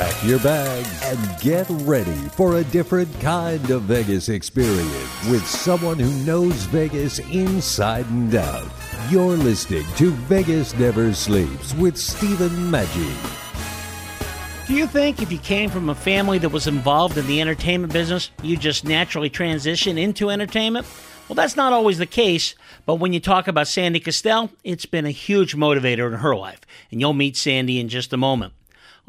Pack your bags and get ready for a different kind of Vegas experience with someone who knows Vegas inside and out. You're listening to Vegas Never Sleeps with Stephen Maggi. Do you think if you came from a family that was involved in the entertainment business, you just naturally transition into entertainment? Well, that's not always the case, but when you talk about Sandy Kastel, it's been a huge motivator in her life, and you'll meet Sandy in just a moment.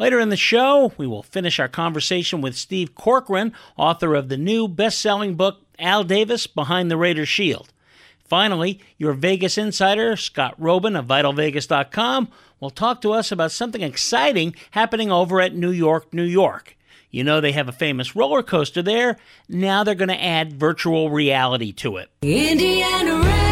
Later in the show, we will finish our conversation with Steve Corkran, author of the new best selling book, Al Davis Behind the Raider Shield. Finally, your Vegas insider, Scott Roeben of VitalVegas.com, will talk to us about something exciting happening over at New York, New York. You know they have a famous roller coaster there. Now they're going to add virtual reality to it. Indiana rain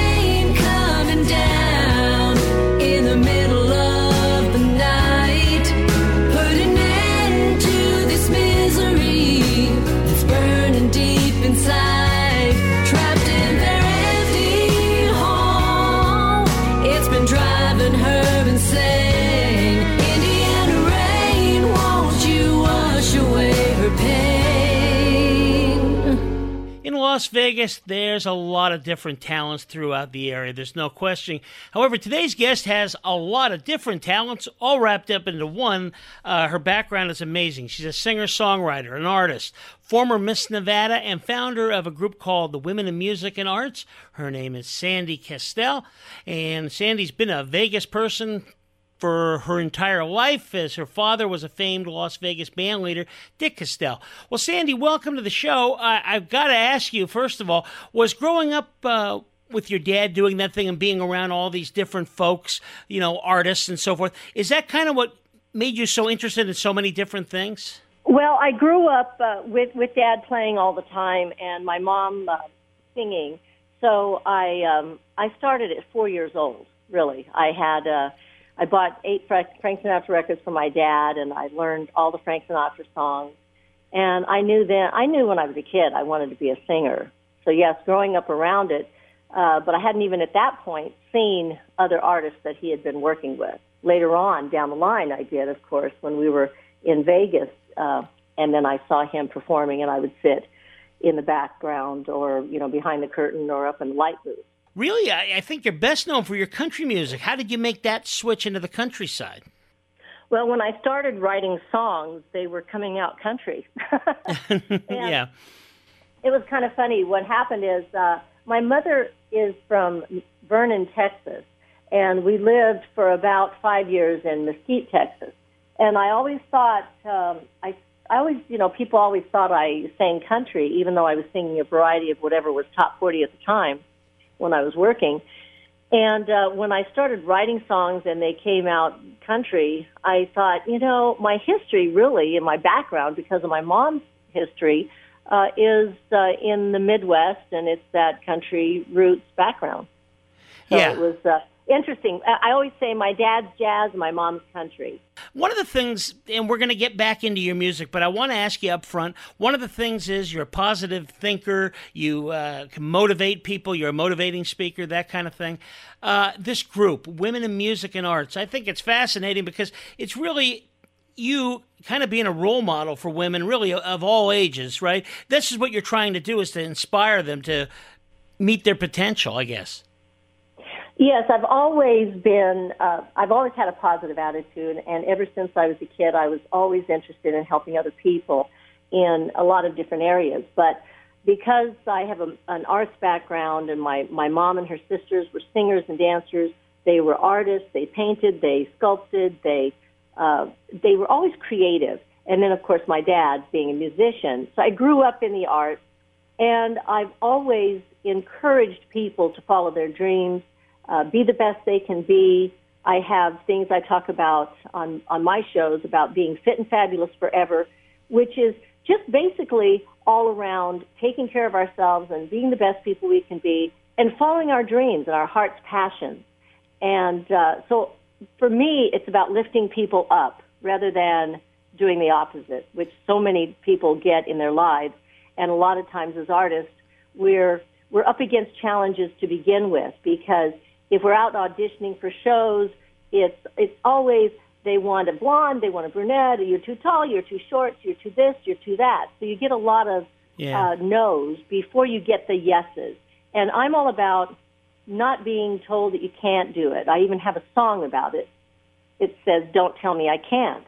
Las Vegas, there's a lot of different talents throughout the area. There's no question. However, today's guest has a lot of different talents, all wrapped up into one. Uh, her background is amazing. She's a singer songwriter, an artist, former Miss Nevada, and founder of a group called the Women in Music and Arts. Her name is Sandy Kastel, and Sandy's been a Vegas person for her entire life, as her father was a famed Las Vegas band leader, Dick Kastel. Well, Sandy, welcome to the show. I, I've got to ask you, first of all, was growing up uh, with your dad doing that thing and being around all these different folks, you know, artists and so forth, is that kind of what made you so interested in so many different things? Well, I grew up uh, with with Dad playing all the time, and my mom uh, singing. So I um, I started at four years old. Really, I had uh, I bought eight Frank Sinatra records for my dad, and I learned all the Frank Sinatra songs. And I knew then I knew when I was a kid I wanted to be a singer. So yes, growing up around it, uh, but I hadn't even at that point seen other artists that he had been working with. Later on down the line, I did, of course, when we were in Vegas, uh, and then I saw him performing, and I would sit in the background or you know behind the curtain or up in the light booth. Really, I, I think you're best known for your country music. How did you make that switch into the countryside? Well, when I started writing songs, they were coming out country. yeah. It was kind of funny. What happened is uh, my mother is from Vernon, Texas, and we lived for about five years in Mesquite, Texas. And I always thought, um, I, I always, you know, people always thought I sang country, even though I was singing a variety of whatever was top 40 at the time when I was working. And uh, when I started writing songs and they came out country, I thought, you know, my history really, and my background, because of my mom's history, uh, is uh, in the Midwest, and it's that country roots background. So Yeah. it was uh, interesting. I I always say my dad's jazz, my mom's country. One of the things, and we're going to get back into your music, but I want to ask you up front. One of the things is you're a positive thinker. You uh, can motivate people. You're a motivating speaker, that kind of thing. Uh, this group, Women in Music and Arts, I think it's fascinating because it's really you kind of being a role model for women, really of all ages, right? This is what you're trying to do is to inspire them to meet their potential, I guess. Yes, I've always been, uh, I've always had a positive attitude, and ever since I was a kid, I was always interested in helping other people in a lot of different areas. But because I have a, an arts background, and my, my mom and her sisters were singers and dancers, they were artists, they painted, they sculpted, they, uh, they were always creative. And then, of course, my dad being a musician. So I grew up in the arts, and I've always encouraged people to follow their dreams uh, be the best they can be. I have things I talk about on, on my shows about being fit and fabulous forever, which is just basically all around taking care of ourselves and being the best people we can be and following our dreams and our heart's passions. And uh, so for me, it's about lifting people up rather than doing the opposite, which so many people get in their lives. And a lot of times as artists, we're, we're up against challenges to begin with because if we're out auditioning for shows, it's, it's always they want a blonde, they want a brunette, you're too tall, you're too short, you're too this, you're too that. So you get a lot of Yeah. uh, no's before you get the yeses. And I'm all about not being told that you can't do it. I even have a song about it. It says, "Don't tell me I can't."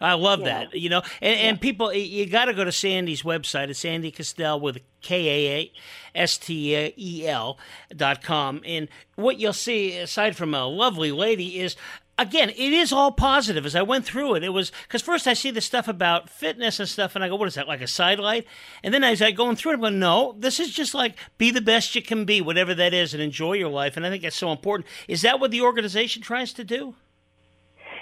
I love Yeah. that. You know, and, and people, you got to go to Sandy's website. It's Sandy Kastel with K A A S T E L dot com. And what you'll see, aside from a lovely lady, is again, it is all positive. As I went through it, it was because first I see the stuff about fitness and stuff, and I go, "What is that? Like a sidelight?" And then as I going through it, I'm going, "No, this is just like be the best you can be, whatever that is, and enjoy your life." And I think that's so important. Is that what the organization tries to do?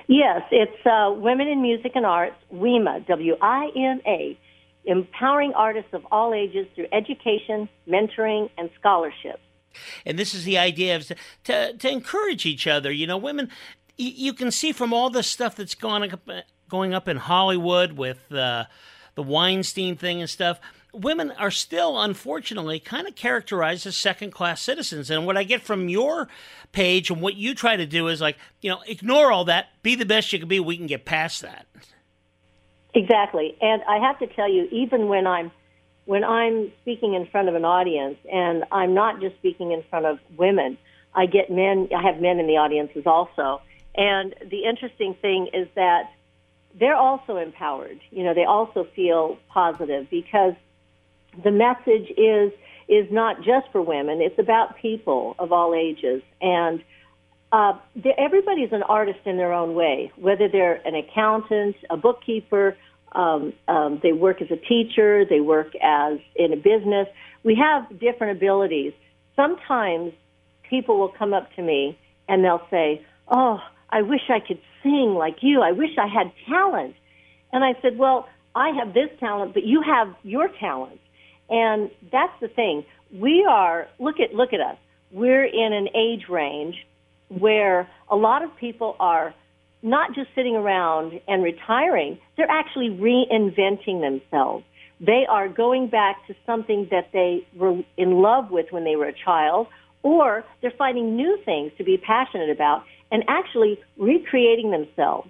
Yes, it's uh, Women in Music and Arts, WIMA, W-I-M-A, empowering artists of all ages through education, mentoring, and scholarships. and this is the idea of to to encourage each other. You know, women. You, you can see from all the stuff that's gone up, going up in Hollywood with uh, the Weinstein thing and stuff. Women are still, unfortunately, kind of characterized as second class citizens. And what I get from your page and what you try to do is like, you know, ignore all that, be the best you can be. We can get past that. Exactly. And I have to tell you, even when I'm when I'm speaking in front of an audience, and I'm not just speaking in front of women, I get men. I have men in the audiences also. And the interesting thing is that they're also empowered. You know, they also feel positive because the message is is not just for women. It's about people of all ages and. Uh, everybody's an artist in their own way, whether they're an accountant, a bookkeeper, um, um, they work as a teacher, they work as in a business. We have different abilities. Sometimes people will come up to me and they'll say, "Oh, I wish I could sing like you. I wish I had talent." And I said, "Well, I have this talent, but you have your talent." And that's the thing. We are look at look at us. We're in an age range where a lot of people are not just sitting around and retiring, they're actually reinventing themselves. They are going back to something that they were in love with when they were a child, or they're finding new things to be passionate about and actually recreating themselves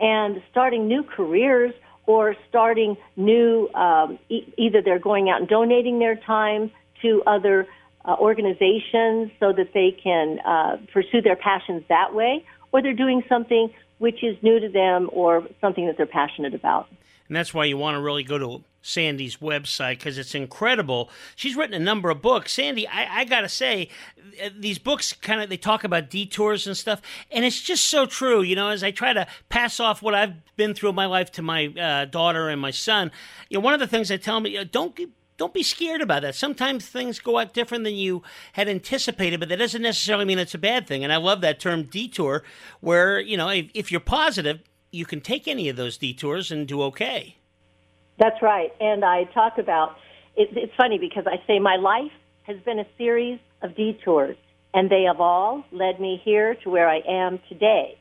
and starting new careers or starting new, um, e- either they're going out and donating their time to other uh, organizations so that they can uh, pursue their passions that way, or they're doing something which is new to them or something that they're passionate about. And that's why you want to really go to Sandy's website because it's incredible. She's written a number of books. Sandy, I, I got to say, these books kind of they talk about detours and stuff, and it's just so true. You know, as I try to pass off what I've been through in my life to my uh, daughter and my son, you know, one of the things they tell me, uh, don't don't be scared about that. Sometimes things go out different than you had anticipated, but that doesn't necessarily mean it's a bad thing. And I love that term detour, where, you know, if, if you're positive, you can take any of those detours and do okay. That's right. And I talk about it, it's funny because I say my life has been a series of detours, and they have all led me here to where I am today.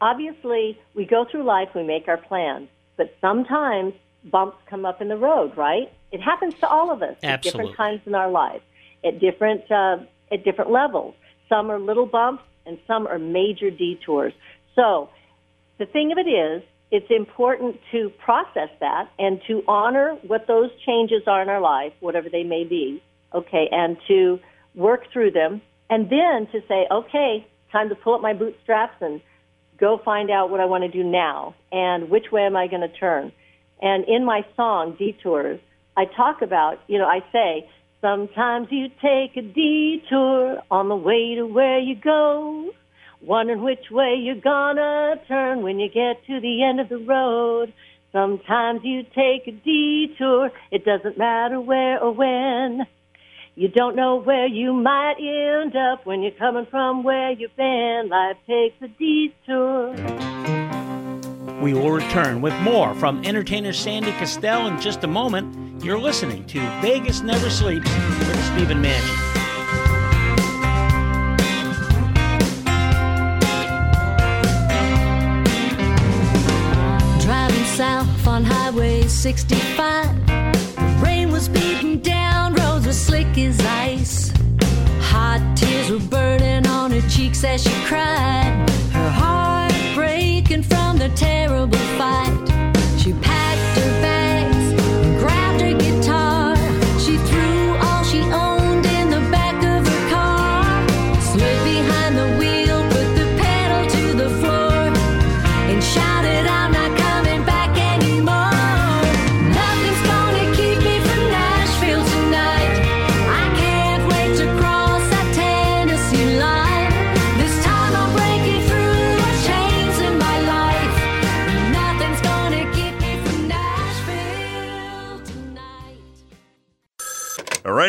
Obviously, we go through life, we make our plans, but sometimes bumps come up in the road, right? It happens to all of us at different times in our lives, at different uh, at different levels. Some are little bumps, and some are major detours. So, the thing of it is, it's important to process that and to honor what those changes are in our life, whatever they may be, okay, and to work through them, and then to say, okay, time to pull up my bootstraps and go find out what I want to do now and which way am I going to turn. And in my song, Detours, I talk about, you know, I say, sometimes you take a detour on the way to where you go, wondering which way you're gonna turn when you get to the end of the road. Sometimes you take a detour, it doesn't matter where or when. You don't know where you might end up when you're coming from where you've been. Life takes a detour. We will return with more from entertainer Sandy Kastel in just a moment. You're listening to Vegas Never Sleeps with Stephen Maggi. Off on Highway 65. The rain was beating down, roads were slick as ice. Hot tears were burning on her cheeks as she cried. Her heart breaking from the terrible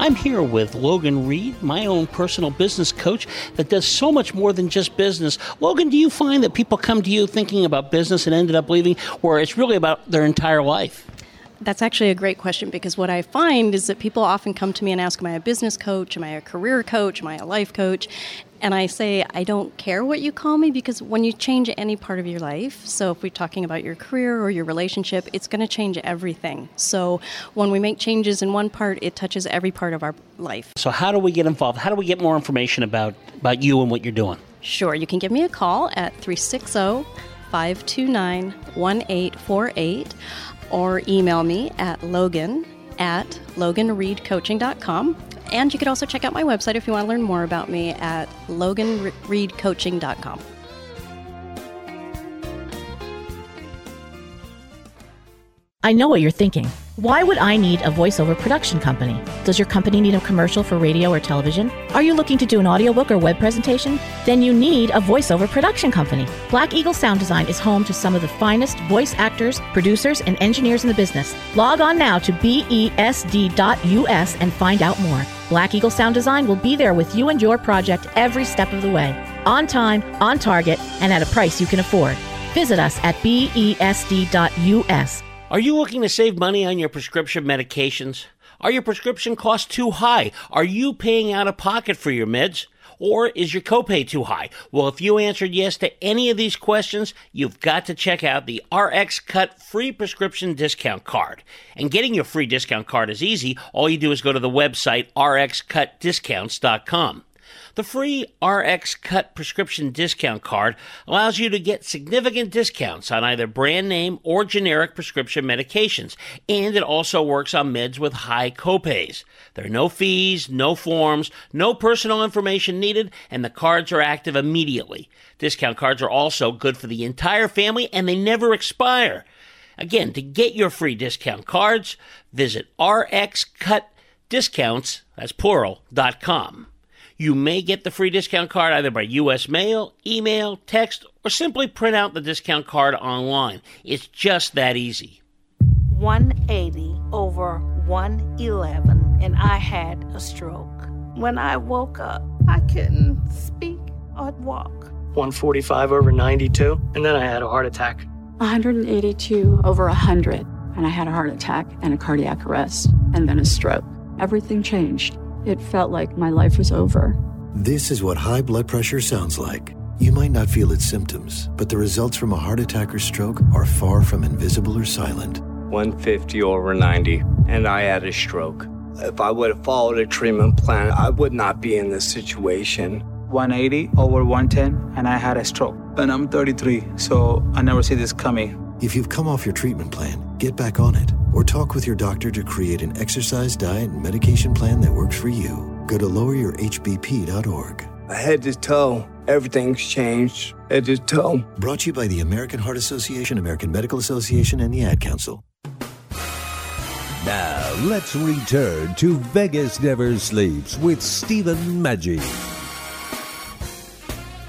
I'm here with Logan Reed, my own personal business coach that does so much more than just business. Logan, do you find that people come to you thinking about business and ended up leaving, or it's really about their entire life? That's actually a great question because what I find is that people often come to me and ask, Am I a business coach? Am I a career coach? Am I a life coach? And I say, I don't care what you call me because when you change any part of your life, so if we're talking about your career or your relationship, it's going to change everything. So when we make changes in one part, it touches every part of our life. So, how do we get involved? How do we get more information about, about you and what you're doing? Sure, you can give me a call at 360 529 1848 or email me at logan at loganreedcoaching.com. And you could also check out my website if you want to learn more about me at loganreedcoaching.com. I know what you're thinking. Why would I need a voiceover production company? Does your company need a commercial for radio or television? Are you looking to do an audiobook or web presentation? Then you need a voiceover production company. Black Eagle Sound Design is home to some of the finest voice actors, producers, and engineers in the business. Log on now to besd.us and find out more. Black Eagle Sound Design will be there with you and your project every step of the way. On time, on target, and at a price you can afford. Visit us at besd.us. Are you looking to save money on your prescription medications? Are your prescription costs too high? Are you paying out of pocket for your meds? Or is your copay too high? Well, if you answered yes to any of these questions, you've got to check out the RX Cut free prescription discount card. And getting your free discount card is easy. All you do is go to the website rxcutdiscounts.com. The free RX Cut prescription discount card allows you to get significant discounts on either brand name or generic prescription medications, and it also works on meds with high copays. There are no fees, no forms, no personal information needed, and the cards are active immediately. Discount cards are also good for the entire family and they never expire. Again, to get your free discount cards, visit rxcutdiscounts, that's plural, dot com. You may get the free discount card either by U.S. mail, email, text, or simply print out the discount card online. It's just that easy. 180 over 111, and I had a stroke. When I woke up, I couldn't speak or walk. 145 over 92, and then I had a heart attack. 182 over 100, and I had a heart attack and a cardiac arrest, and then a stroke. Everything changed. It felt like my life was over. This is what high blood pressure sounds like. You might not feel its symptoms, but the results from a heart attack or stroke are far from invisible or silent. 150 over 90, and I had a stroke. If I would have followed a treatment plan, I would not be in this situation. 180 over 110, and I had a stroke. And I'm 33, so I never see this coming. If you've come off your treatment plan, get back on it or talk with your doctor to create an exercise, diet, and medication plan that works for you. Go to loweryourhbp.org. Head to toe, everything's changed. Head to toe. Brought to you by the American Heart Association, American Medical Association, and the Ad Council. Now, let's return to Vegas Never Sleeps with Stephen Maggi.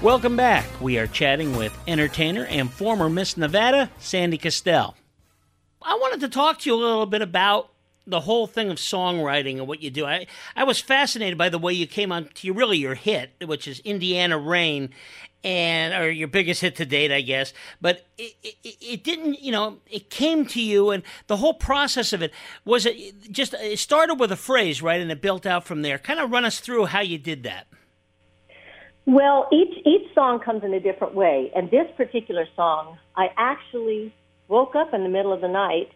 Welcome back. We are chatting with entertainer and former Miss Nevada, Sandy Kastel. I wanted to talk to you a little bit about the whole thing of songwriting and what you do. I, I was fascinated by the way you came on to really your hit, which is Indiana Rain, and or your biggest hit to date, I guess. But it, it, it didn't, you know, it came to you, and the whole process of it was it just it started with a phrase, right, and it built out from there. Kind of run us through how you did that. Well, each each song comes in a different way, and this particular song, I actually woke up in the middle of the night,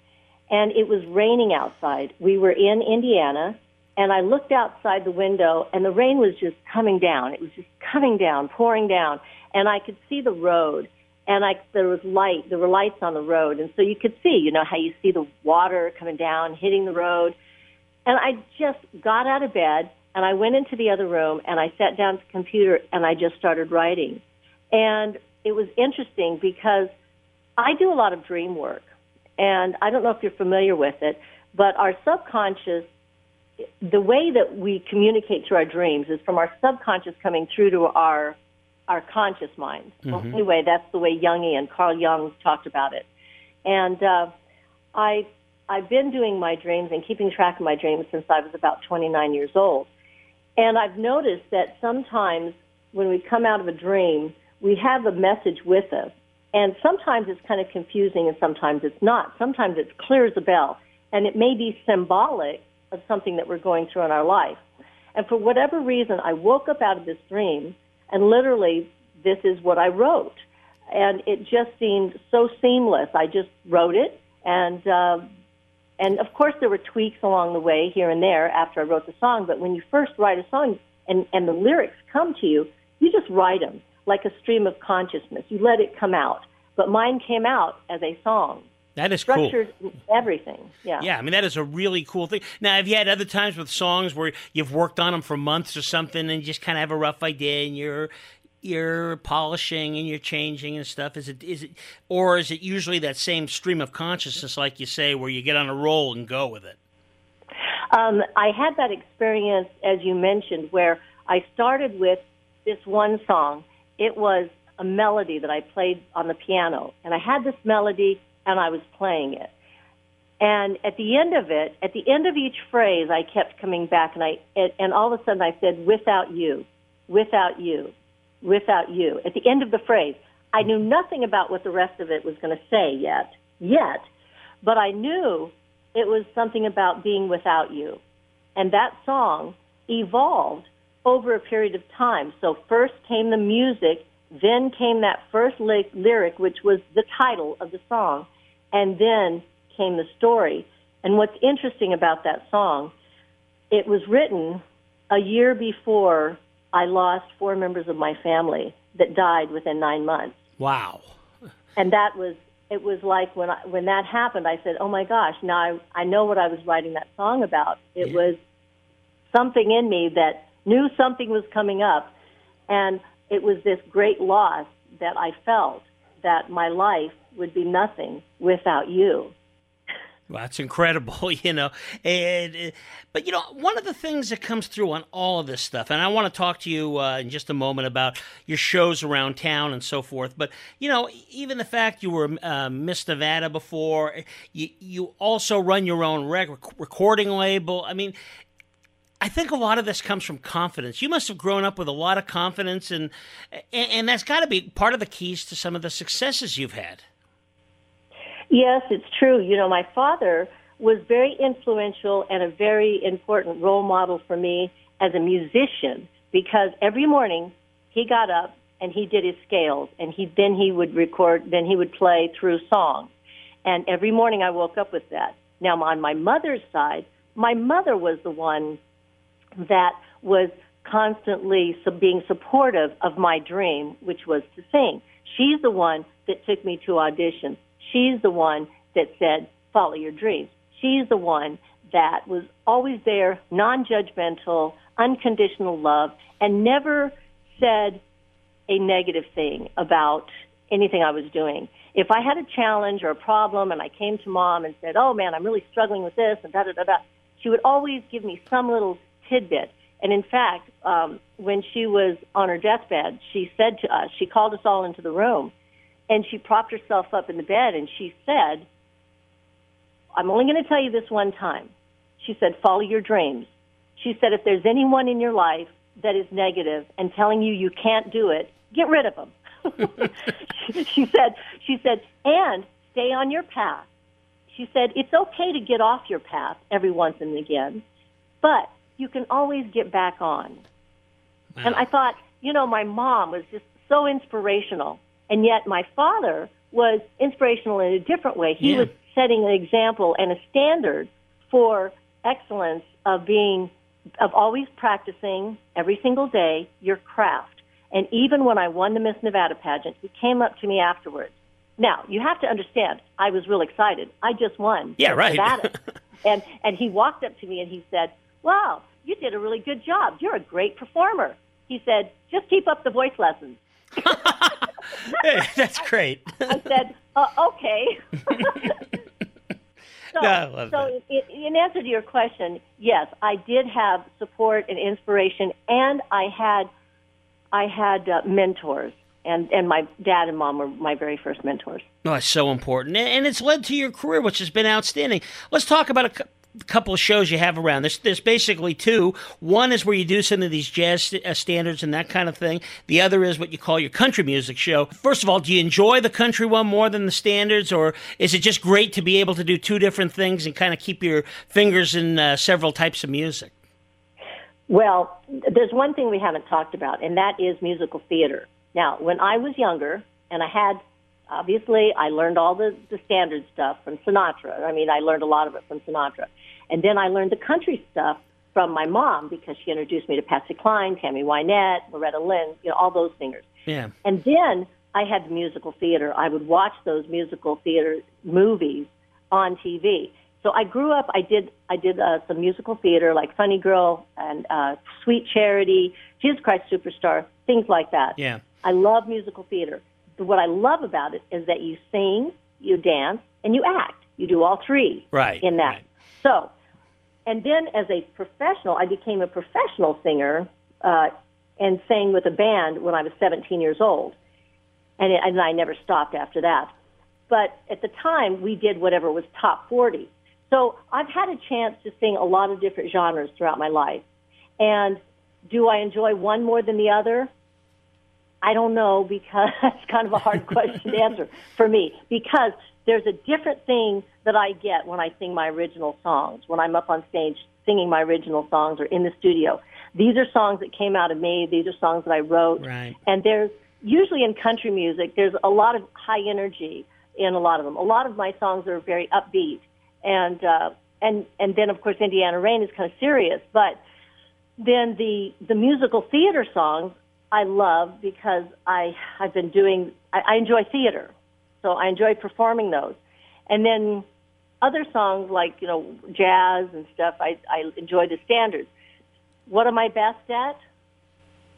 and it was raining outside. We were in Indiana, and I looked outside the window, and the rain was just coming down. It was just coming down, pouring down, and I could see the road, and I there was light. There were lights on the road, and so you could see, you know, how you see the water coming down, hitting the road, and I just got out of bed and I went into the other room and I sat down at the computer and I just started writing. And it was interesting because I do a lot of dream work. And I don't know if you're familiar with it, but our subconscious, the way that we communicate through our dreams is from our subconscious coming through to our our conscious mind. Well, Mhm. anyway, that's the way Jungian, Carl Jung talked about it. And uh, I I've been doing my dreams and keeping track of my dreams since I was about 29 years old. And I've noticed that sometimes when we come out of a dream, we have a message with us. And sometimes it's kind of confusing and sometimes it's not. Sometimes it's clear as a bell. And it may be symbolic of something that we're going through in our life. And for whatever reason, I woke up out of this dream and literally this is what I wrote. And it just seemed so seamless. I just wrote it and, uh, and of course, there were tweaks along the way here and there after I wrote the song. But when you first write a song and, and the lyrics come to you, you just write them like a stream of consciousness. You let it come out. But mine came out as a song. That is cool. Structured everything. Yeah. Yeah, I mean that is a really cool thing. Now, have you had other times with songs where you've worked on them for months or something, and you just kind of have a rough idea, and you're you're polishing and you're changing and stuff? Is it is it, or is it usually that same stream of consciousness, like you say, where you get on a roll and go with it? Um, I had that experience, as you mentioned, where I started with this one song. It was a melody that I played on the piano, and I had this melody, and I was playing it. And at the end of it, at the end of each phrase, I kept coming back, and I and, and all of a sudden I said, "Without you, without you, without you." At the end of the phrase, I knew nothing about what the rest of it was going to say yet, yet, but I knew it was something about being without you. And that song evolved over a period of time. So first came the music, then came that first ly- lyric, which was the title of the song, and then came the story. And what's interesting about that song, it was written a year before I lost four members of my family that died within nine months. Wow. and that was it was like when I, when that happened I said oh my gosh now I I know what I was writing that song about. It was something in me that knew something was coming up and it was this great loss that I felt that my life would be nothing without you Well, that's incredible, you know. And but you know, one of the things that comes through on all of this stuff, and I want to talk to you uh, in just a moment about your shows around town and so forth. But you know, even the fact you were uh, Miss Nevada before, you you also run your own rec- recording label. I mean. I think a lot of this comes from confidence. You must have grown up with a lot of confidence, and and, and that's got to be part of the keys to some of the successes you've had. Yes, it's true. You know, my father was very influential and a very important role model for me as a musician because every morning he got up and he did his scales and he then he would record then he would play through song and every morning I woke up with that. Now on my mother's side, my mother was the one that was constantly being supportive of my dream, which was to sing. She's the one that took me to auditions. She's the one that said, follow your dreams. She's the one that was always there, non-judgmental, unconditional love, and never said a negative thing about anything I was doing. If I had a challenge or a problem and I came to mom and said, oh man, I'm really struggling with this and da da da da, she would always give me some little tidbit. And in fact, um, when she was on her deathbed, she said to us, she called us all into the room, and she propped herself up in the bed and she said, I'm only going to tell you this one time. She said, follow your dreams. She said, if there's anyone in your life that is negative and telling you you can't do it, get rid of them. she, she said, she said, and stay on your path. She said, it's okay to get off your path every once and again, but you can always get back on. And I thought, you know, my mom was just so inspirational, and yet my father was inspirational in a different way. He Yeah. was setting an example and a standard for excellence of being, of always practicing every single day your craft. And even when I won the Miss Nevada pageant, he came up to me afterwards. Now, you have to understand, I was real excited. I just won. Yeah, Miss right. Nevada. and and he walked up to me and he said, "Wow, you did a really good job. You're a great performer." He said, "Just keep up the voice lessons." Hey, that's great. I said, uh, "Okay." so, No, so in, in answer to your question, yes, I did have support and inspiration, and I had I had uh, mentors, and and my dad and mom were my very first mentors. Oh, it's so important, and and it's led to your career, which has been outstanding. Let's talk about a couple shows you have around. There's there's basically two. One is where you do some of these jazz st- uh, standards and that kind of thing. The other is what you call your country music show. First of all, do you enjoy the country one more than the standards, or is it just great to be able to do two different things and kind of keep your fingers in uh, several types of music? Well, there's one thing we haven't talked about, and that is musical theater. Now, when I was younger, and I had, obviously, I learned all the, the standard stuff from Sinatra. I mean, I learned a lot of it from Sinatra. And then I learned the country stuff from my mom because she introduced me to Patsy Cline, Tammy Wynette, Loretta Lynn, you know, all those singers. Yeah. And then I had the musical theater. I would watch those musical theater movies on TV. So I grew up. I did. I did uh, some musical theater, like Funny Girl and uh, Sweet Charity, Jesus Christ Superstar, things like that. Yeah. I love musical theater. But what I love about it is that you sing, you dance, and you act. You do all three Right. in that. So, and then as a professional, I became a professional singer uh, and sang with a band when I was 17 years old, and, it, and I never stopped after that. But at the time, we did whatever was top 40. So I've had a chance to sing a lot of different genres throughout my life. And do I enjoy one more than the other? I don't know because that's kind of a hard question to answer for me because there's a different thing that I get when I sing my original songs, when I'm up on stage singing my original songs or in the studio. These are songs that came out of me. These are songs that I wrote. Right. And there's usually in country music, there's a lot of high energy in a lot of them. A lot of my songs are very upbeat. And, uh, and, and then of course Indiana Rain is kind of serious, but then the, the musical theater songs I love because I, I've been doing, I, I enjoy theater. So I enjoy performing those. And then other songs like, you know, jazz and stuff, I, I enjoy the standards. What am I best at?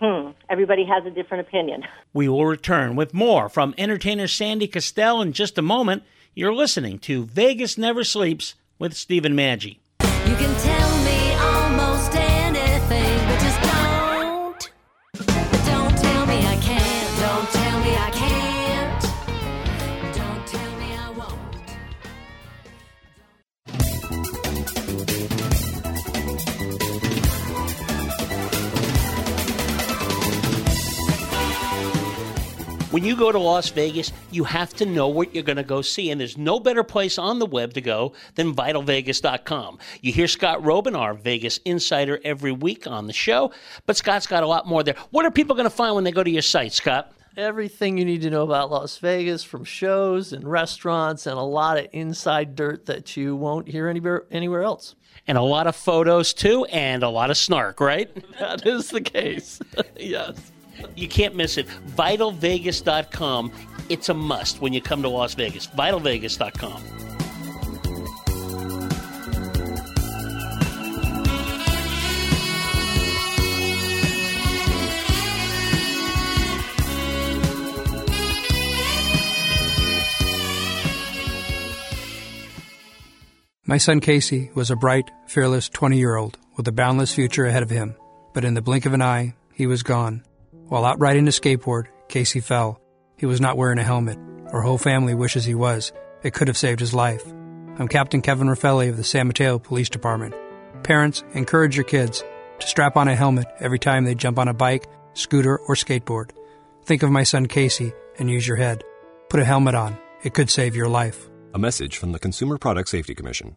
Hmm. Everybody has a different opinion. We will return with more from entertainer Sandy Kastel in just a moment. You're listening to Vegas Never Sleeps with Stephen Maggi. You can tell When you go to Las Vegas, you have to know what you're going to go see, and there's no better place on the web to go than vitalvegas.com. You hear Scott Roeben, our Vegas insider, every week on the show, but Scott's got a lot more there. What are people going to find when they go to your site, Scott? Everything you need to know about Las Vegas from shows and restaurants and a lot of inside dirt that you won't hear anywhere, anywhere else. And a lot of photos, too, and a lot of snark, right? That is the case. yes. You can't miss it. VitalVegas.com. It's a must when you come to Las Vegas. VitalVegas.com. My son Casey was a bright, fearless 20 year old with a boundless future ahead of him. but in the blink of an eye, he was gone. While out riding a skateboard, Casey fell. He was not wearing a helmet. Our whole family wishes he was. It could have saved his life. I'm Captain Kevin Raffelli of the San Mateo Police Department. Parents, encourage your kids to strap on a helmet every time they jump on a bike, scooter, or skateboard. Think of my son Casey and use your head. Put a helmet on. It could save your life. A message from the Consumer Product Safety Commission.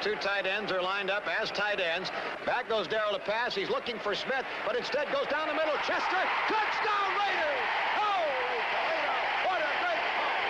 Two tight ends are lined up as tight ends. Back goes Daryle to pass. He's looking for Smith, but instead goes down the middle. Chester, touchdown Raiders! Toledo, what a great ball!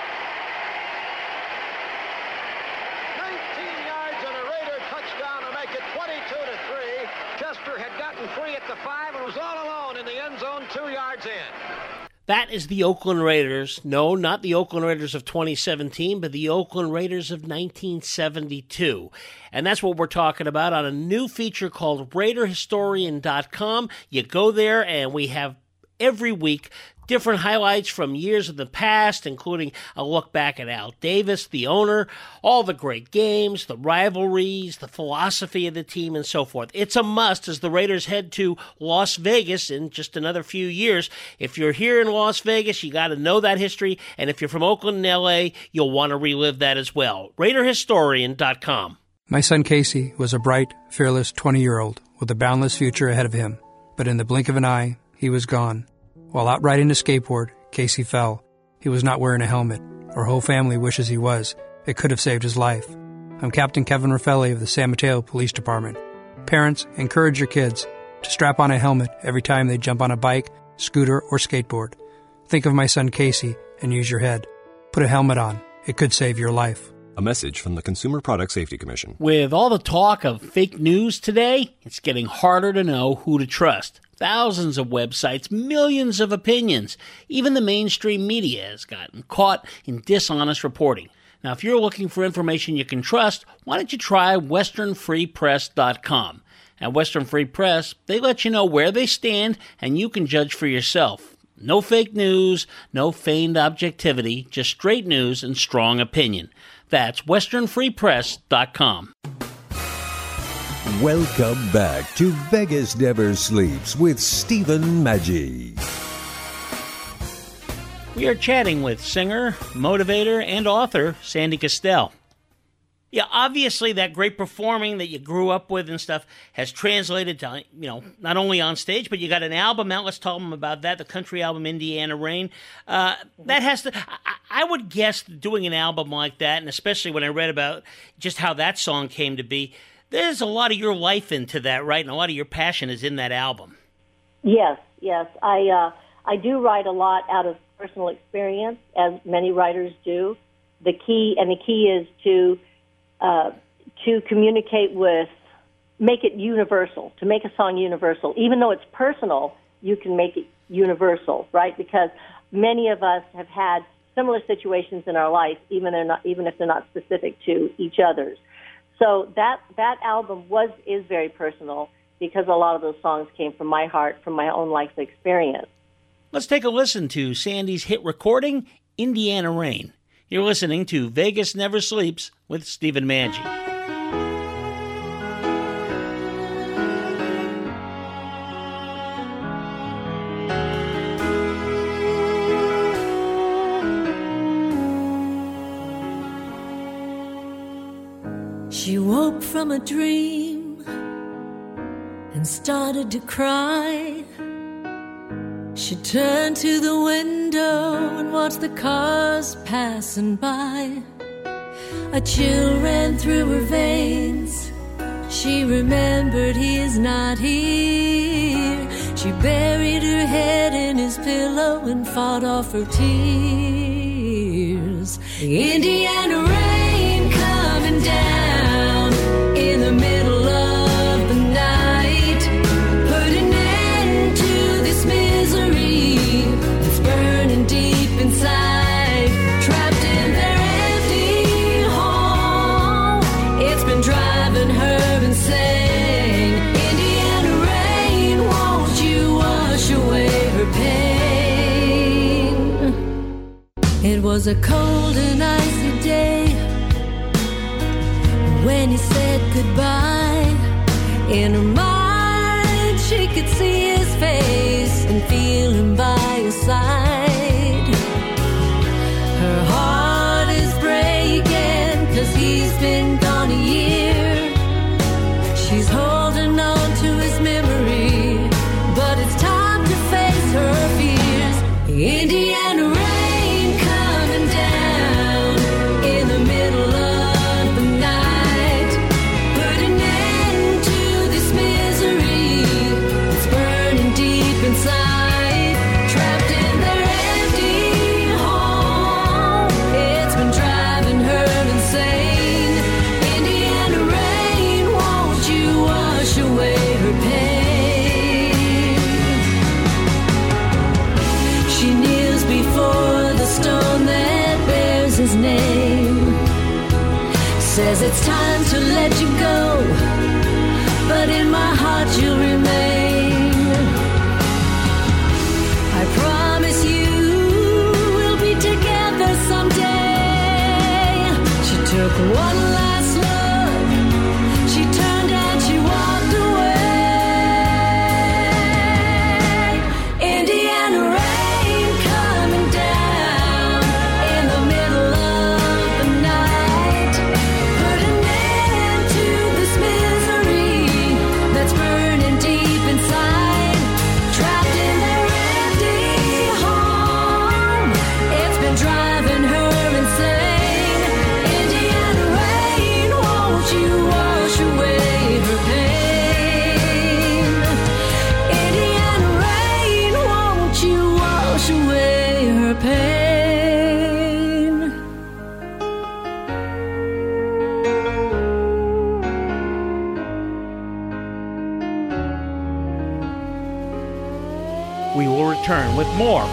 19 yards and a Raider touchdown to make it 22 to 3. Chester had gotten free at the five and was all alone in the end zone, two yards in. That is the Oakland Raiders. No, not the Oakland Raiders of 2017, but the Oakland Raiders of 1972. And that's what we're talking about on a new feature called RaiderHistorian.com. You go there, and we have every week different highlights from years of the past, including a look back at Al Davis, the owner, all the great games, the rivalries, the philosophy of the team, and so forth. It's a must as the Raiders head to Las Vegas in just another few years. If you're here in Las Vegas, you got to know that history, and if you're from Oakland and LA, you'll want to relive that as well. RaiderHistorian.com. My son Casey was a bright, fearless 20 year old with a boundless future ahead of him. But in the blink of an eye, he was gone. While out riding a skateboard, Casey fell. He was not wearing a helmet. Our whole family wishes he was. It could have saved his life. I'm Captain Kevin Raffelli of the San Mateo Police Department. Parents, encourage your kids to strap on a helmet every time they jump on a bike, scooter, or skateboard. Think of my son Casey and use your head. Put a helmet on. It could save your life. A message from the Consumer Product Safety Commission. With all the talk of fake news today, it's getting harder to know who to trust. Thousands of websites, millions of opinions. Even the mainstream media has gotten caught in dishonest reporting. Now, if you're looking for information you can trust, why don't you try westernfreepress.com? At Western Free Press, they let you know where they stand and you can judge for yourself. No fake news, no feigned objectivity, just straight news and strong opinion. That's westernfreepress.com. Welcome back to Vegas Never Sleeps with Stephen Maggi. We are chatting with singer, motivator, and author Sandy Kastel. Yeah, obviously that great performing that you grew up with and stuff has translated to, you know, not only on stage, but you got an album out. Let's talk them about that, the country album Indiana Rain. Uh, that has to, I, I would guess doing an album like that, and especially when I read about just how that song came to be, there's a lot of your life into that, right? And a lot of your passion is in that album. Yes, yes. I uh, I do write a lot out of personal experience, as many writers do. The key and the key is to uh, to communicate with, make it universal. To make a song universal, even though it's personal, you can make it universal, right? Because many of us have had similar situations in our life, even they're not, even if they're not specific to each other's. So that that album was is very personal because a lot of those songs came from my heart, from my own life experience. Let's take a listen to Sandy's hit recording, Indiana Rain. You're listening to Vegas Never Sleeps with Stephen Maggi. She woke from a dream and started to cry. She turned to the window and watched the cars passing by. A chill ran through her veins. She remembered he is not here. She buried her head in his pillow and fought off her tears. Indiana rain coming down was a cold and icy day when he said goodbye. In her mind, she could see his face and feel him by her side. Her heart is breaking cause he's been gone Says it's time to let you go, but in my heart you'll remain. I promise you we'll be together someday. She took one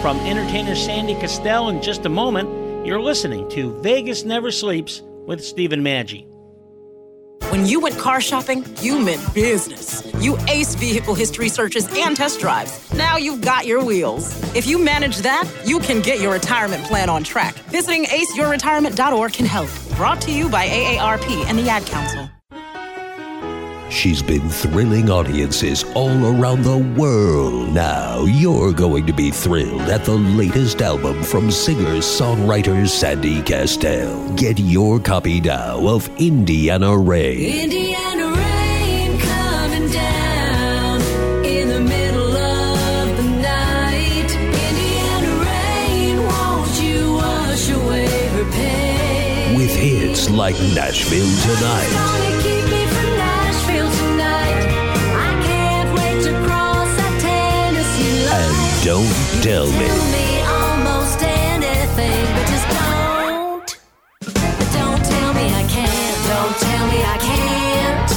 from entertainer Sandy Kastel in just a moment. You're listening to Vegas Never Sleeps with Stephen Maggi. When you went car shopping, you meant business. You ace vehicle history searches and test drives. Now you've got your wheels. If you manage that, you can get your retirement plan on track. Visiting aceyourretirement.org can help. Brought to you by AARP and the Ad Council. She's been thrilling audiences all around the world. Now you're going to be thrilled at the latest album from singer songwriter Sandy Kastel. Get your copy now of Indiana Rain. Indiana rain coming down in the middle of the night. Indiana rain, won't you wash away her pain? With hits like Nashville Tonight Don't Tell Me. Me almost anything, but just don't. Don't tell me I can't. Don't tell me I can't.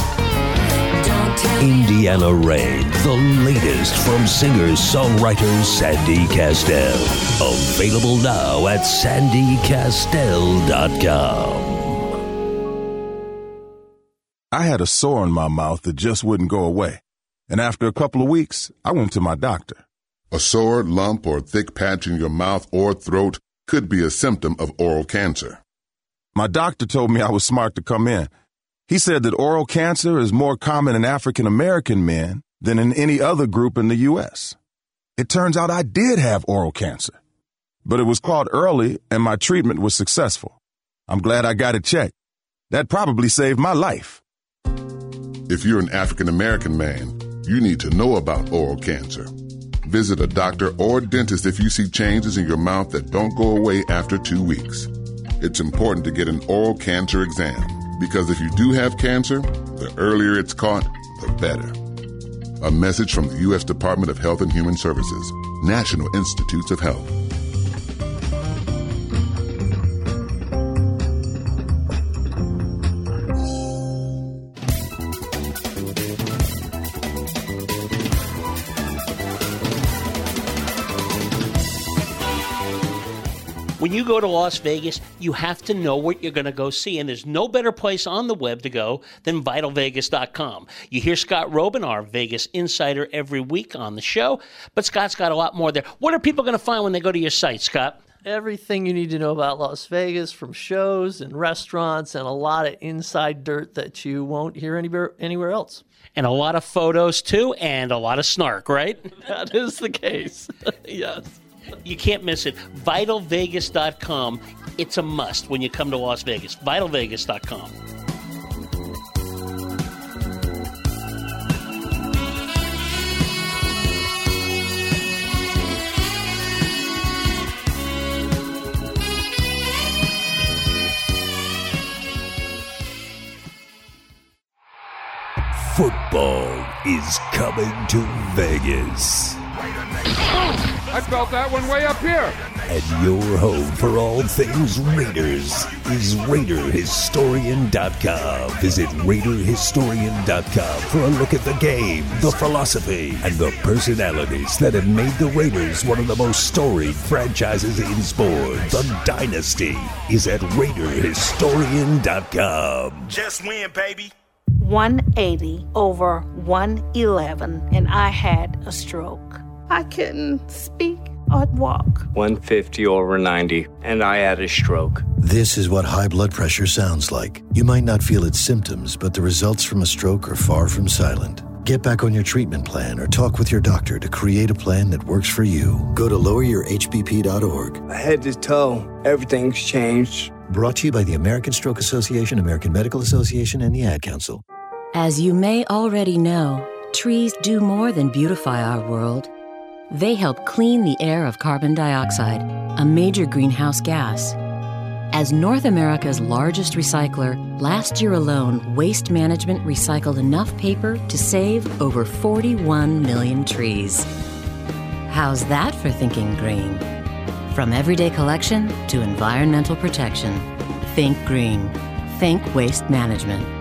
Don't tell me. Indiana Rain, the latest from singer songwriter Sandy Kastel. Available now at sandykastel.com. I had a sore in my mouth that just wouldn't go away. And after a couple of weeks, I went to my doctor. A sore, lump, or thick patch in your mouth or throat could be a symptom of oral cancer. My doctor told me I was smart to come in. He said that oral cancer is more common in African American men than in any other group in the U.S. It turns out I did have oral cancer, but it was caught early and my treatment was successful. I'm glad I got it checked. That probably saved my life. If you're an African American man, you need to know about oral cancer. Visit a doctor or dentist if you see changes in your mouth that don't go away after two weeks. It's important to get an oral cancer exam because if you do have cancer, the earlier it's caught, the better. A message from the U.S. Department of Health and Human Services, National Institutes of Health. You go to Las Vegas, you have to know what you're going to go see, and there's no better place on the web to go than vitalvegas.com. You hear Scott Roeben, our Vegas insider, every week on the show, but Scott's got a lot more there. What are people going to find when they go to your site, Scott? Everything you need to know about Las Vegas from shows and restaurants and a lot of inside dirt that you won't hear anywhere anywhere else. And a lot of photos too, and a lot of snark, right? that is the case. yes. You can't miss it. VitalVegas.com. It's a must when you come to Las Vegas. VitalVegas.com. Football is coming to Vegas. I felt that one way up here. And your home for all things Raiders is RaiderHistorian.com. Visit RaiderHistorian.com for a look at the game, the philosophy, and the personalities that have made the Raiders one of the most storied franchises in sports. The dynasty is at RaiderHistorian.com. Just win, baby. 180 over 111, and I had a stroke. I couldn't speak or walk. 150 over 90, and I had a stroke. This is what high blood pressure sounds like. You might not feel its symptoms, but the results from a stroke are far from silent. Get back on your treatment plan or talk with your doctor to create a plan that works for you. Go to loweryourhbp.org. Head to toe, everything's changed. Brought to you by the American Stroke Association, American Medical Association, and the Ad Council. As you may already know, trees do more than beautify our world. They help clean the air of carbon dioxide, a major greenhouse gas. As North America's largest recycler, last year alone, Waste Management recycled enough paper to save over 41 million trees. How's that for thinking green? From everyday collection to environmental protection, think green. Think Waste Management.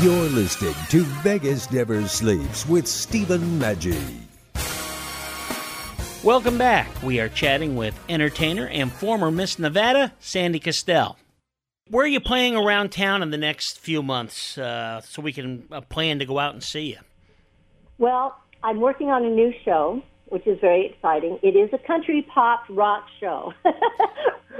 You're listening to Vegas Never Sleeps with Stephen Maggi. Welcome back. We are chatting with entertainer and former Miss Nevada, Sandy Kastel. Where are you playing around town in the next few months uh, so we can uh, plan to go out and see you? Well, I'm working on a new show, which is very exciting. It is a country pop rock show.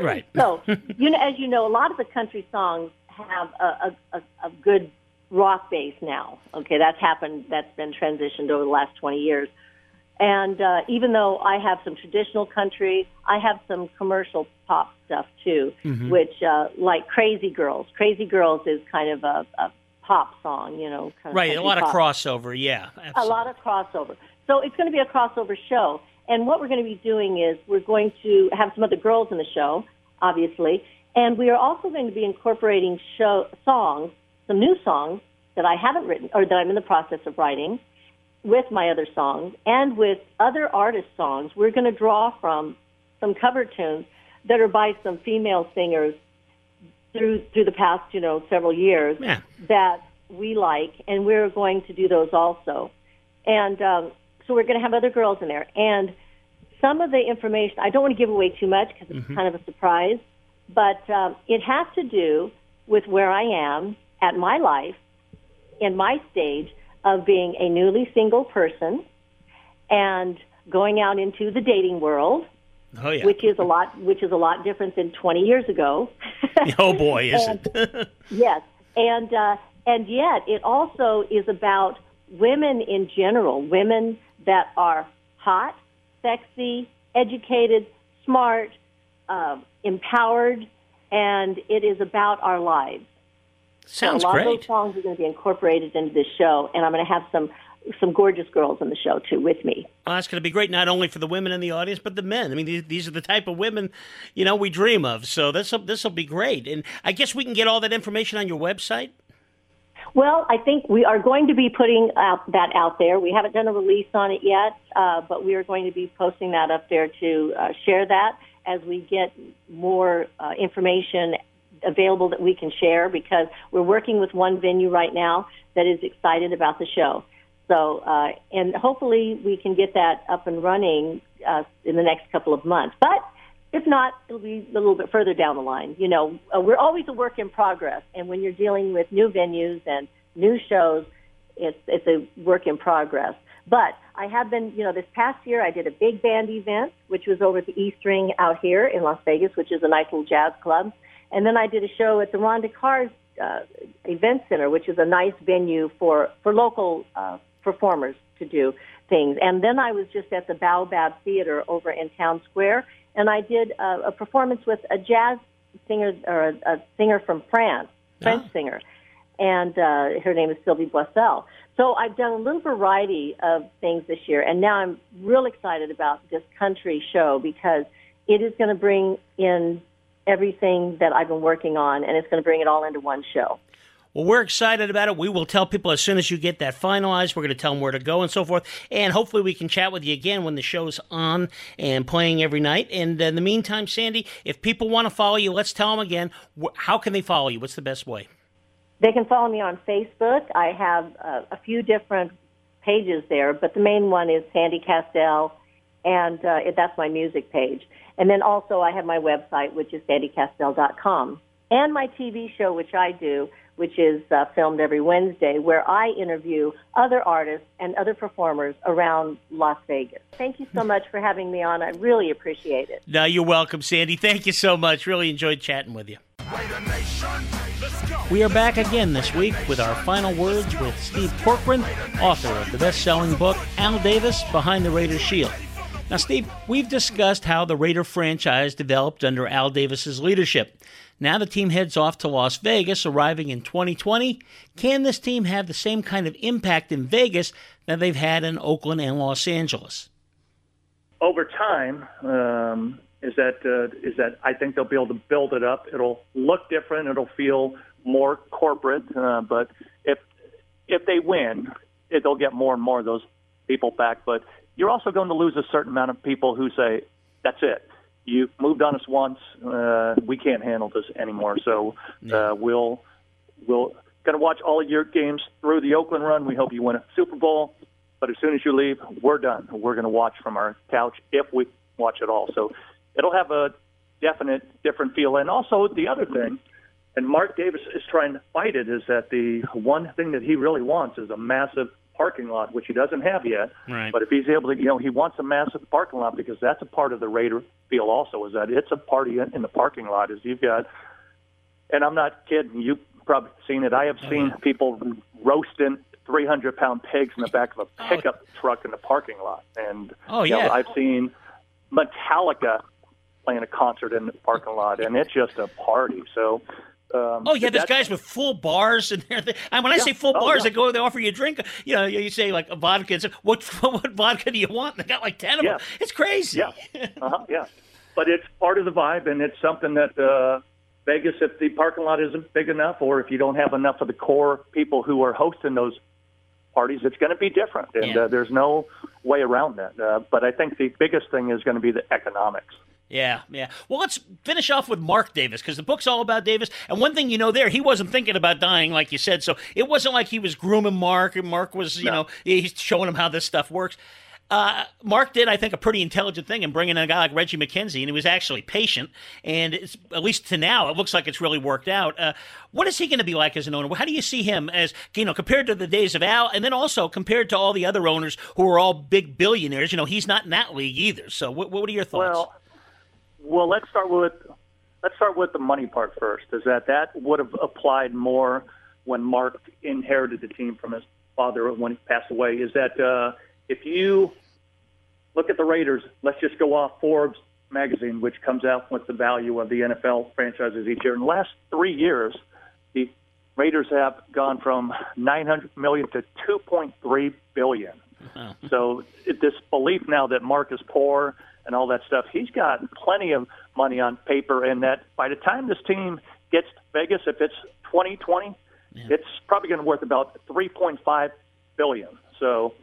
Right. so, you know, as you know, a lot of the country songs have a, a, a, a good rock base now. Okay, that's happened. That's been transitioned over the last 20 years. And uh, even though I have some traditional country, I have some commercial pop stuff too, Mhm. which uh, like Crazy Girls. Crazy Girls is kind of a, a pop song, you know. Kind of Right, a country lot of crossover, yeah. a lot of crossover. So it's going to be a crossover show. And what we're going to be doing is we're going to have some other girls in the show, obviously, and we are also going to be incorporating show songs, some new songs that I haven't written or that I'm in the process of writing with my other songs and with other artists' songs. We're going to draw from some cover tunes that are by some female singers through through the past, you know, several years Yeah. that we like, and we're going to do those also. And um, so we're going to have other girls in there. And some of the information, I don't want to give away too much because it's Mhm. kind of a surprise, but um, it has to do with where I am at my life, in my stage of being a newly single person and going out into the dating world. Oh, yeah. Which is a lot, which is a lot different than 20 years ago. oh, boy, is And- it? Yes, and uh, and yet it also is about women in general, women that are hot, sexy, educated, smart, uh, empowered, and it is about our lives. Sounds so a lot great. of those songs are going to be incorporated into this show, and I'm going to have some some gorgeous girls in the show too with me. Well, that's going to be great, not only for the women in the audience, but the men. I mean, these, these are the type of women, you know, we dream of. So this will this will be great. And I guess we can get all that information on your website. Well, I think we are going to be putting out, that out there. We haven't done a release on it yet, uh, but we are going to be posting that up there to uh, share that as we get more uh, information available that we can share because we're working with one venue right now that is excited about the show. So, uh, and hopefully we can get that up and running uh, in the next couple of months. But if not, it'll be a little bit further down the line. You know, uh, we're always a work in progress, and when you're dealing with new venues and new shows, it's it's a work in progress. But I have been, you know, this past year I did a big band event, which was over at the E String out here in Las Vegas, which is a nice little jazz club. And then I did a show at the Ronda Cars uh, Event Center, which is a nice venue for for local uh, performers to do things. And then I was just at the Baobab Theater over in Town Square, and I did a, a performance with a jazz singer or a, a singer from France, French Ah. singer, and uh, her name is Sylvie Boissel. So I've done a little variety of things this year, and now I'm real excited about this country show because it is going to bring in everything that I've been working on, and it's going to bring it all into one show. Well, we're excited about it. We will tell people as soon as you get that finalized. We're going to tell them where to go and so forth. And hopefully, we can chat with you again when the show's on and playing every night. And in the meantime, Sandy, if people want to follow you, let's tell them again. How can they follow you? What's the best way? They can follow me on Facebook. I have uh, a few different pages there, but the main one is Sandy Kastel, and uh, that's my music page. And then also I have my website, which is sandykastel.com, and my TV show, which I do, which is uh, filmed every Wednesday, where I interview other artists and other performers around Las Vegas. Thank you so much for having me on. I really appreciate it. No, you're welcome, Sandy. Thank you so much. Really enjoyed chatting with you. We are back again this week with our final words with Steve Corkran, author of the best selling book, Al Davis Behind the Raiders Shield. Now, Steve, we've discussed how the Raider franchise developed under Al Davis's leadership. Now the team heads off to Las Vegas, arriving in 2020. Can this team have the same kind of impact in Vegas that they've had in Oakland and Los Angeles? over time um, is that uh, is that I think they'll be able to build it up. It'll look different. It'll feel more corporate. Uh, but if if they win, it, they'll get more and more of those people back. But you're also going to lose a certain amount of people who say, "That's it. You moved on us once. Uh, we can't handle this anymore." So uh, we'll we'll going to watch all of your games through the Oakland run. We hope you win a Super Bowl. But as soon as you leave, we're done. We're going to watch from our couch if we watch at all. So it'll have a definite different feel. And also the other thing, and Mark Davis is trying to fight it, is that the one thing that he really wants is a massive parking lot, which he doesn't have yet. Right. But if he's able to, you know, he wants a massive parking lot because that's a part of the Raider feel also is that it's a party in in the parking lot. Is you've got, and I'm not kidding. You've probably seen it. I have oh, seen people roasting 300 pound pigs in the back of a oh. pickup truck in the parking lot, and Oh, you know, yeah. I've seen Metallica playing a concert in the parking lot, and it's just a party. So. Um, Oh yeah, there's guys with full bars and everything. And when I Yeah. say full Oh, bars, yeah. they go, they offer you a drink. You know, you say like a vodka. And say, what what vodka do you want? And they got like ten of Yeah. them. It's crazy. Yeah, uh-huh, yeah. But it's part of the vibe, and it's something that uh, Vegas, if the parking lot isn't big enough, or if you don't have enough of the core people who are hosting those parties, it's going to be different, and Yeah. uh, there's no way around that. Uh, but I think the biggest thing is going to be the economics. Yeah, yeah. Well, let's finish off with Mark Davis because the book's all about Davis. And one thing you know there, he wasn't thinking about dying, like you said. So it wasn't like he was grooming Mark, and Mark was, you know, he's showing him how this stuff works. Uh, Mark did, I think, a pretty intelligent thing in bringing in a guy like Reggie McKenzie, and he was actually patient. And it's, at least to now, it looks like it's really worked out. Uh, what is he going to be like as an owner? How do you see him as, you know, compared to the days of Al, and then also compared to all the other owners who are all big billionaires? You know, he's not in that league either. So, what, what are your thoughts? Well, well, let's start with let's start with the money part first. Is that that would have applied more when Mark inherited the team from his father when he passed away? Is that uh, if you look at the Raiders, let's just go off Forbes magazine, which comes out with the value of the NFL franchises each year. In the last three years, the Raiders have gone from 900 million to 2.3 billion. So it, this belief now that Mark is poor and all that stuff, he's got plenty of money on paper, and that by the time this team gets to Vegas, if it's 2020, it's probably going to worth about 3.5 billion. So.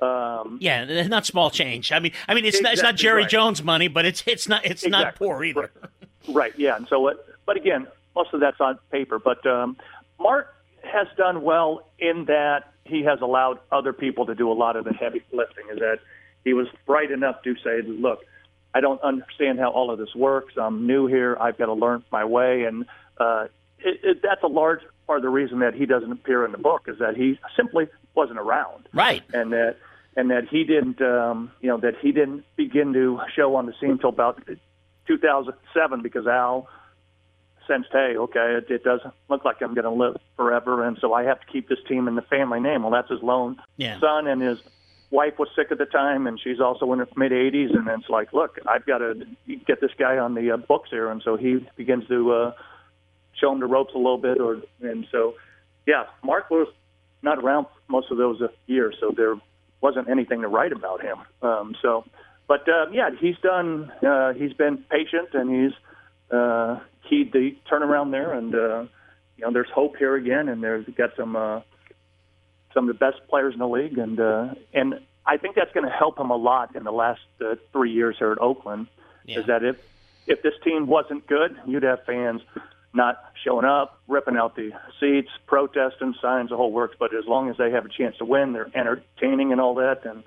Um, Yeah, not small change. I mean, I mean, it's not, it's not Jerry right. Jones money, but it's it's not it's not Exactly. poor either. Right. Yeah. And so, it, but again, most of that's on paper. But um, Mark has done well in that he has allowed other people to do a lot of the heavy lifting. Is that he was bright enough to say, "Look, I don't understand how all of this works. I'm new here. I've got to learn my way." And uh, it, it, that's a large part of the reason that he doesn't appear in the book is that he simply wasn't around Right. and that and that he didn't um, you know that he didn't begin to show on the scene until about 2007 because Al sensed hey okay it, it doesn't look like I'm going to live forever and so I have to keep this team in the family name well that's his lone Yeah. son and his wife was sick at the time and she's also in her mid 80s and it's like look I've got to get this guy on the uh, books here and so he begins to uh, show him the ropes a little bit or and so yeah Mark was not around most of those uh, years, so there wasn't anything to write about him. Um, so, but uh, yeah, he's done. Uh, he's been patient, and he's uh, keyed the turnaround there. And uh, you know, there's hope here again, and there's got some uh, some of the best players in the league, and uh, and I think that's going to help him a lot in the last uh, three years here at Oakland. Is that if if this team wasn't good, you'd have fans not showing up, ripping out the seats, protesting, signs, the whole works. But as long as they have a chance to win, they're entertaining and all that, and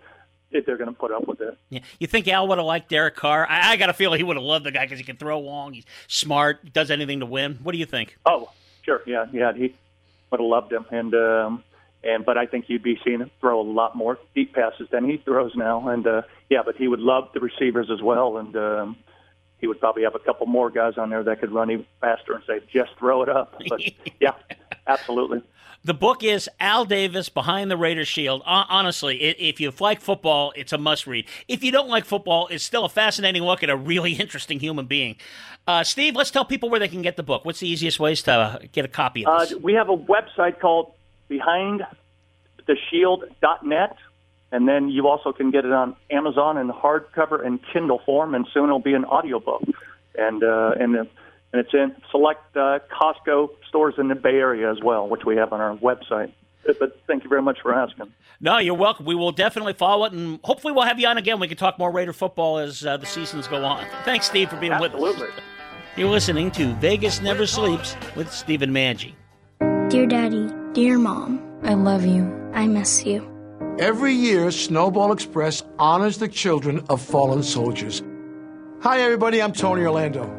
they're going to put up with it. Yeah. You think Al would have liked Derek Carr? I, I got a feeling he would have loved the guy because he can throw long. He's smart. Does anything to win. What do you think? Oh, sure, yeah, yeah, he would have loved him, and um, and but I think you'd be seeing him throw a lot more deep passes than he throws now, and uh, yeah, but he would love the receivers as well, and um, he would probably have a couple more guys on there that could run even faster and say, just throw it up. But yeah, absolutely. The book is Al Davis Behind the Raiders Shield. Hon- Honestly, if you like football, it's a must read. If you don't like football, it's still a fascinating look at a really interesting human being. Uh, Steve, let's tell people where they can get the book. What's the easiest ways to uh, get a copy of Uh, we have a website called BehindTheShield.net, and then you also can get it on Amazon in hardcover and Kindle form, and soon it'll be an audiobook. And uh, and uh, and it's in select uh, Costco stores in the Bay Area as well, which we have on our website. But- But thank you very much for asking. No, you're welcome. We will definitely follow it, and hopefully we'll have you on again. We can talk more Raider football as uh, the seasons go on. Thanks, Steve, for being with us. Absolutely. You're listening to Vegas Never Sleeps with Stephen Maggi. Dear Daddy, dear Mom, I love you. I miss you. Every year, Snowball Express honors the children of fallen soldiers. Hi, everybody, I'm Tony Orlando.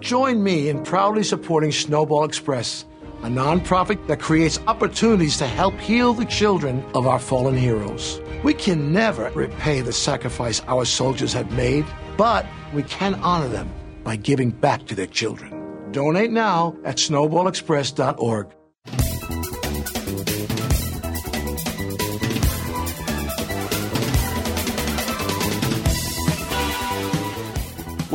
Join me in proudly supporting Snowball Express, a nonprofit that creates opportunities to help heal the children of our fallen heroes. We can never repay the sacrifice our soldiers have made, but we can honor them by giving back to their children. Donate now at snowballexpress.org.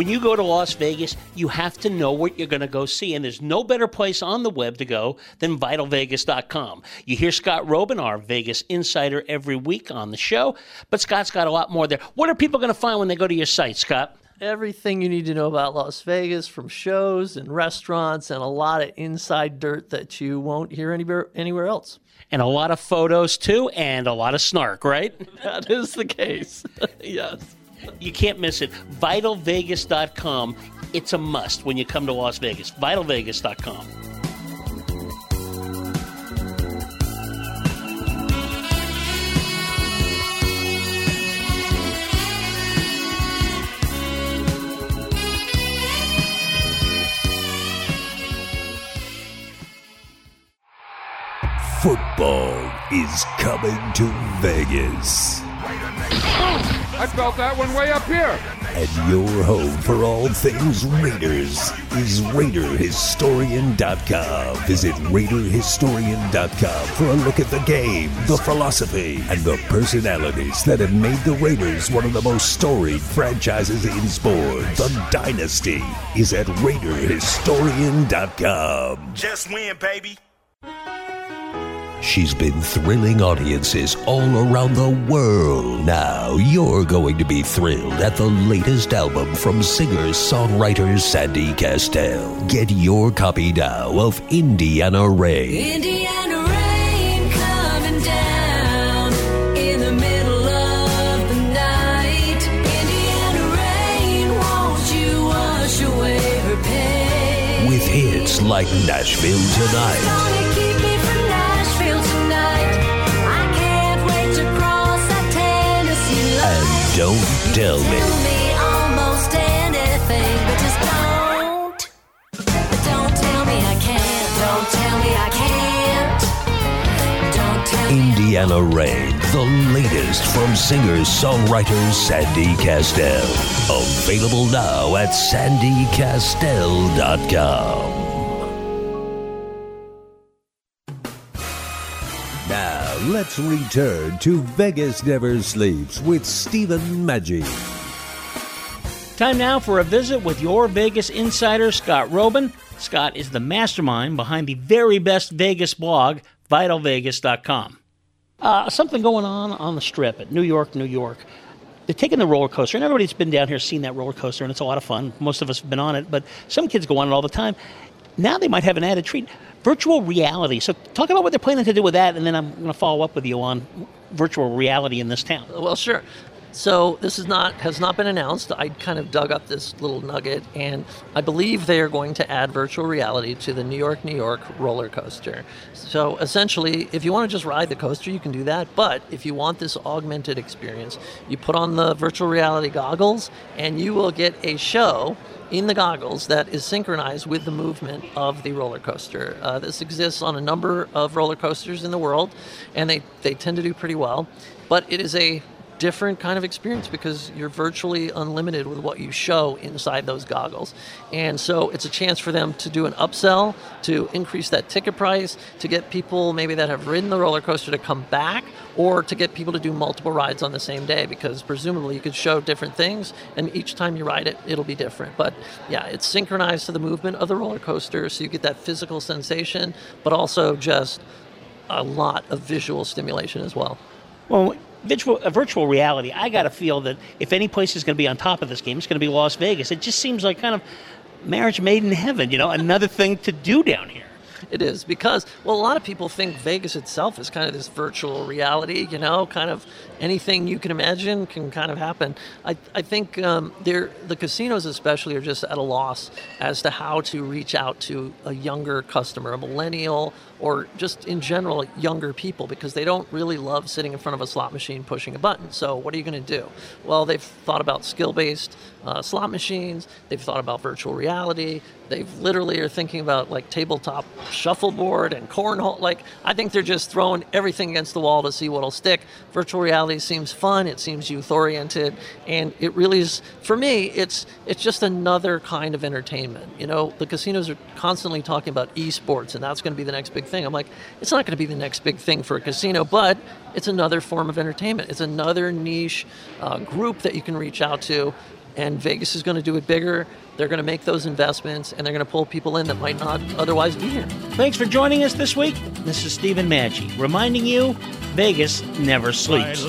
When you go to Las Vegas, you have to know what you're going to go see, and there's no better place on the web to go than vitalvegas.com. You hear Scott Roeben, our Vegas insider, every week on the show, but Scott's got a lot more there. What are people going to find when they go to your site, Scott? Everything you need to know about Las Vegas from shows and restaurants and a lot of inside dirt that you won't hear anywhere, anywhere else. And a lot of photos, too, and a lot of snark, right? That is the case. yes. You can't miss it. VitalVegas.com. It's a must when you come to Las Vegas. VitalVegas.com. Football is coming to Vegas. I felt that one way up here. And your home for all things Raiders is RaiderHistorian.com. Visit RaiderHistorian.com for a look at the game, the philosophy, and the personalities that have made the Raiders one of the most storied franchises in sports. The dynasty is at RaiderHistorian.com. Just win, baby. She's been thrilling audiences all around the world. Now you're going to be thrilled at the latest album from singer songwriter Sandy Kastel. Get your copy now of Indiana Ray. Indiana Rain coming down in the middle of the night. Indiana Rain, won't you wash away her pain? With hits like Nashville Tonight. Don't tell me. Tell me almost anything, but just don't. Don't tell me I can't. Don't tell me I can't. Don't tell. Indiana Rain, the latest from singer songwriter Sandy Kastel. Available now at sandykastel.com. let's return to Vegas Never Sleeps with Stephen Maggi. Time now for a visit with your Vegas insider, Scott Roeben. Scott is the mastermind behind the very best Vegas blog, vitalvegas.com. Uh, something going on on the strip at New York, New York. They're taking the roller coaster, and everybody's been down here seen that roller coaster, and it's a lot of fun. Most of us have been on it, but some kids go on it all the time. Now they might have an added treat virtual reality. So, talk about what they're planning to do with that, and then I'm going to follow up with you on virtual reality in this town. Well, sure. So this is not has not been announced. I kind of dug up this little nugget, and I believe they are going to add virtual reality to the New York, New York roller coaster. So essentially, if you want to just ride the coaster, you can do that. But if you want this augmented experience, you put on the virtual reality goggles, and you will get a show in the goggles that is synchronized with the movement of the roller coaster. Uh, this exists on a number of roller coasters in the world, and they, they tend to do pretty well. But it is a different kind of experience because you're virtually unlimited with what you show inside those goggles. And so it's a chance for them to do an upsell, to increase that ticket price, to get people maybe that have ridden the roller coaster to come back, or to get people to do multiple rides on the same day because presumably you could show different things and each time you ride it, it'll be different. But yeah, it's synchronized to the movement of the roller coaster so you get that physical sensation, but also just a lot of visual stimulation as well. Well, virtual, virtual reality, I got to feel that if any place is going to be on top of this game, it's going to be Las Vegas. It just seems like kind of marriage made in heaven, you know, another thing to do down here. It is because, well, a lot of people think Vegas itself is kind of this virtual reality, you know, kind of anything you can imagine can kind of happen. I, I think um, the casinos, especially, are just at a loss as to how to reach out to a younger customer, a millennial, or just in general, younger people, because they don't really love sitting in front of a slot machine pushing a button. So, what are you going to do? Well, they've thought about skill based uh, slot machines, they've thought about virtual reality, they've literally are thinking about like tabletop shuffleboard and cornhole. Like, I think they're just throwing everything against the wall to see what'll stick. Virtual reality seems fun, it seems youth oriented, and it really is, for me, it's, it's just another kind of entertainment. You know, the casinos are constantly talking about esports, and that's going to be the next big thing. I'm like, it's not going to be the next big thing for a casino, but it's another form of entertainment. It's another niche uh, group that you can reach out to, and Vegas is going to do it bigger. They're going to make those investments, and they're going to pull people in that might not otherwise be here. Thanks for joining us this week. This is Stephen Maggi reminding you Vegas never sleeps.